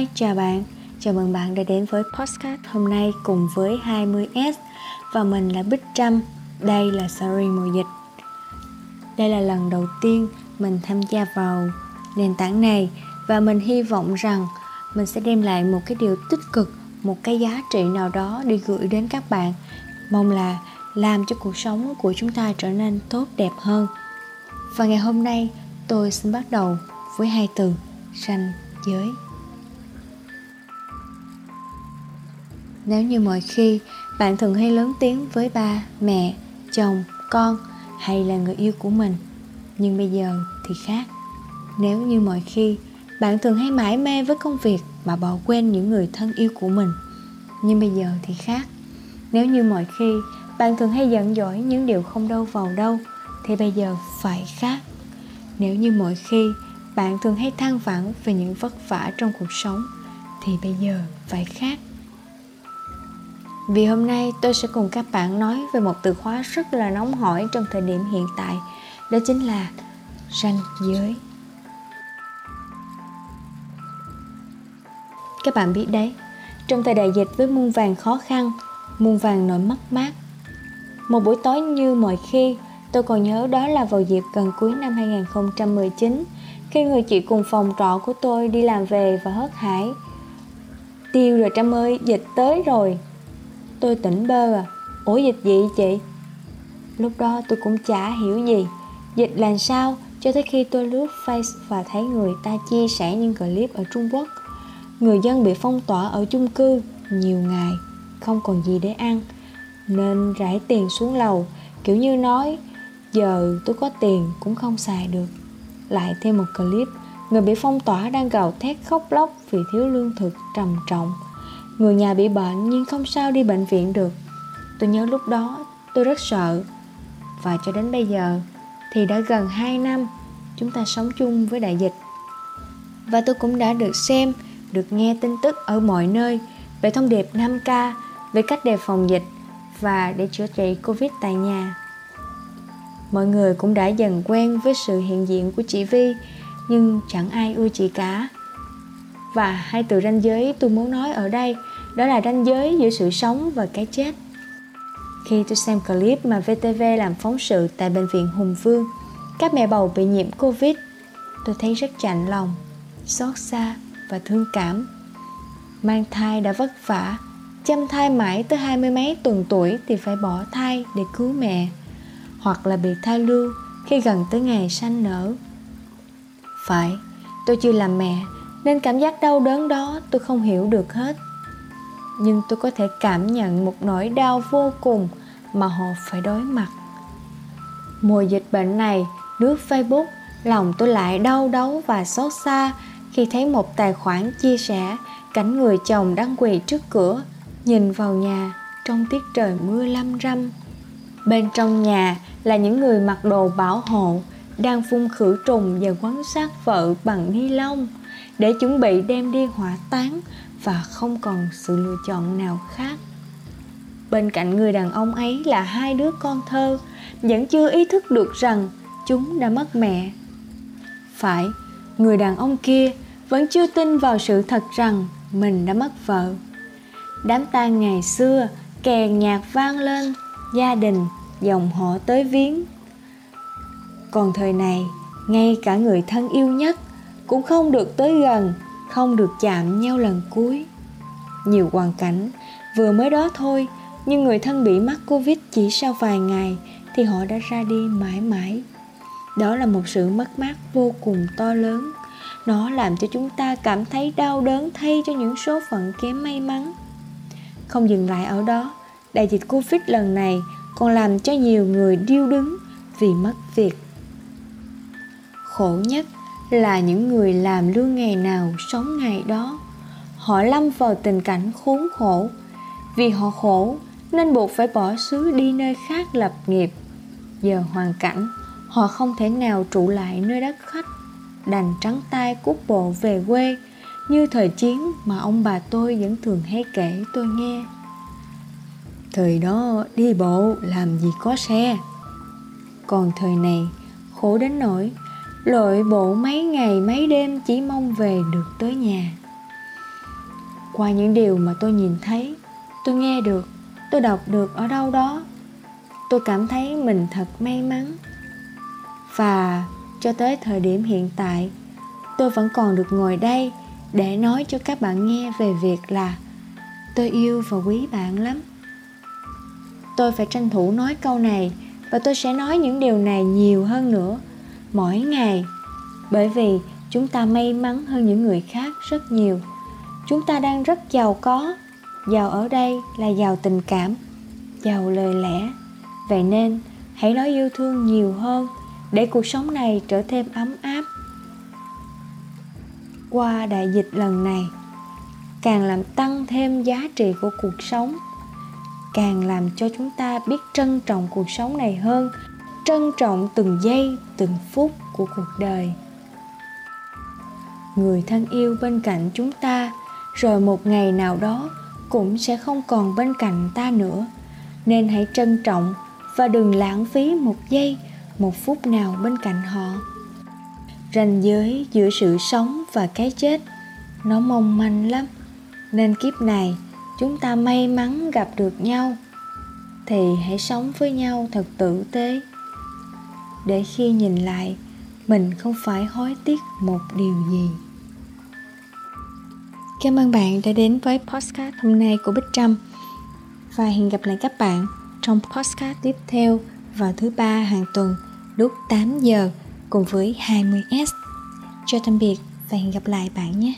Hi, chào bạn. Chào mừng bạn đã đến với podcast hôm nay cùng với 20S và mình là Bích Trâm. Đây là Sorry mùa dịch. Đây là lần đầu tiên mình tham gia vào nền tảng này và mình hy vọng rằng mình sẽ đem lại một cái điều tích cực, một cái giá trị nào đó để gửi đến các bạn. Mong là làm cho cuộc sống của chúng ta trở nên tốt đẹp hơn. Và ngày hôm nay tôi xin bắt đầu với hai từ ranh giới. Nếu như mọi khi bạn thường hay lớn tiếng với ba, mẹ, chồng, con hay là người yêu của mình, nhưng bây giờ thì khác. Nếu như mọi khi bạn thường hay mãi mê với công việc mà bỏ quên những người thân yêu của mình, nhưng bây giờ thì khác. Nếu như mọi khi bạn thường hay giận dỗi những điều không đâu vào đâu, thì bây giờ phải khác. Nếu như mọi khi bạn thường hay than vãn về những vất vả trong cuộc sống, thì bây giờ phải khác vì hôm nay tôi sẽ cùng các bạn nói về một từ khóa rất là nóng hổi trong thời điểm hiện tại, đó chính là ranh giới. Các bạn biết đấy, trong thời đại dịch với muôn vàng khó khăn, muôn vàng nỗi mất mát. Một buổi tối như mọi khi, tôi còn nhớ đó là vào dịp gần cuối năm 2019, khi người chị cùng phòng trọ của tôi đi làm về và hớt hải. Tiêu rồi Trâm ơi, dịch tới rồi, Tôi tỉnh bơ à. Ủa dịch gì chị? Lúc đó tôi cũng chả hiểu gì. Dịch là sao? Cho tới khi tôi lướt Face và thấy người ta chia sẻ những clip ở Trung Quốc, Người dân bị phong tỏa ở chung cư nhiều ngày, Không còn gì để ăn, Nên rải tiền xuống lầu. Kiểu như nói, Giờ tôi có tiền cũng không xài được. Lại thêm một clip, Người bị phong tỏa đang gào thét khóc lóc Vì thiếu lương thực trầm trọng. Người nhà bị bệnh nhưng không sao đi bệnh viện được Tôi nhớ lúc đó tôi rất sợ Và cho đến bây giờ thì đã gần 2 năm chúng ta sống chung với đại dịch Và tôi cũng đã được xem, được nghe tin tức ở mọi nơi về thông điệp 5K, về cách đề phòng dịch và để chữa trị Covid tại nhà. Mọi người cũng đã dần quen với sự hiện diện của chị Vi, nhưng chẳng ai ưa chị cả. Và hai từ ranh giới tôi muốn nói ở đây, đó là ranh giới giữa sự sống và cái chết. Khi tôi xem clip mà VTV làm phóng sự tại bệnh viện Hùng Vương, các mẹ bầu bị nhiễm Covid, tôi thấy rất chạnh lòng, xót xa và thương cảm. Mang thai đã vất vả, chăm thai mãi tới hai mươi mấy tuần tuổi thì phải bỏ thai để cứu mẹ, hoặc là bị thai lưu khi gần tới ngày sanh nở. Phải, tôi chưa làm mẹ nên cảm giác đau đớn đó tôi không hiểu được hết. Nhưng tôi có thể cảm nhận một nỗi đau vô cùng mà họ phải đối mặt. Mùa dịch bệnh này lướt facebook lòng tôi lại đau đớn và xót xa khi thấy một tài khoản chia sẻ cảnh người chồng đang quỳ trước cửa, nhìn vào nhà trong tiết trời mưa lâm râm. Bên trong nhà là những người mặc đồ bảo hộ đang phun khử trùng và quấn sát vợ bằng ni lông để chuẩn bị đem đi hỏa táng và không còn sự lựa chọn nào khác. Bên cạnh người đàn ông ấy là hai đứa con thơ, vẫn chưa ý thức được rằng chúng đã mất mẹ. Phải, người đàn ông kia vẫn chưa tin vào sự thật rằng mình đã mất vợ. Đám tang ngày xưa kèn nhạc vang lên, gia đình dòng họ tới viếng. Còn thời này, ngay cả người thân yêu nhất cũng không được tới gần, không được chạm nhau lần cuối. Nhiều hoàn cảnh vừa mới đó thôi, nhưng người thân bị mắc covid chỉ sau vài ngày thì họ đã ra đi mãi mãi. Đó là một sự mất mát vô cùng to lớn. Nó làm cho chúng ta cảm thấy đau đớn thay cho những số phận kém may mắn. Không dừng lại ở đó, đại dịch covid lần này còn làm cho nhiều người điêu đứng vì mất việc. Khổ nhất là những người làm lương ngày nào sống ngày đó. Họ lâm vào tình cảnh khốn khổ. Vì họ khổ, nên buộc phải bỏ xứ đi nơi khác lập nghiệp. Giờ hoàn cảnh, họ không thể nào trụ lại nơi đất khách. Đành trắng tay cút bộ về quê, như thời chiến mà ông bà tôi vẫn thường hay kể tôi nghe. Thời đó, đi bộ làm gì có xe. Còn thời này, khổ đến nỗi lội bộ mấy ngày mấy đêm chỉ mong về được tới nhà. Qua những điều mà tôi nhìn thấy, tôi nghe được, tôi đọc được ở đâu đó, tôi cảm thấy mình thật may mắn. Và cho tới thời điểm hiện tại, tôi vẫn còn được ngồi đây để nói cho các bạn nghe về việc là tôi yêu và quý bạn lắm. Tôi phải tranh thủ nói câu này và tôi sẽ nói những điều này nhiều hơn nữa mỗi ngày. Bởi vì chúng ta may mắn hơn những người khác rất nhiều. Chúng ta đang rất giàu có. Giàu ở đây là giàu tình cảm, giàu lời lẽ. Vậy nên, hãy nói yêu thương nhiều hơn để cuộc sống này trở thêm ấm áp. Qua đại dịch lần này, càng làm tăng thêm giá trị của cuộc sống, càng làm cho chúng ta biết trân trọng cuộc sống này hơn trân trọng từng giây, từng phút của cuộc đời. Người thân yêu bên cạnh chúng ta, rồi một ngày nào đó cũng sẽ không còn bên cạnh ta nữa. Nên hãy trân trọng và đừng lãng phí một giây, một phút nào bên cạnh họ. Ranh giới giữa sự sống và cái chết, nó mong manh lắm. Nên kiếp này, chúng ta may mắn gặp được nhau. Thì hãy sống với nhau thật tử tế để khi nhìn lại, mình không phải hối tiếc một điều gì cảm ơn bạn đã đến với podcast hôm nay của bích trâm và hẹn gặp lại các bạn trong podcast tiếp theo vào thứ ba hàng tuần lúc 8 giờ cùng với 20S. Chào tạm biệt và hẹn gặp lại bạn nhé.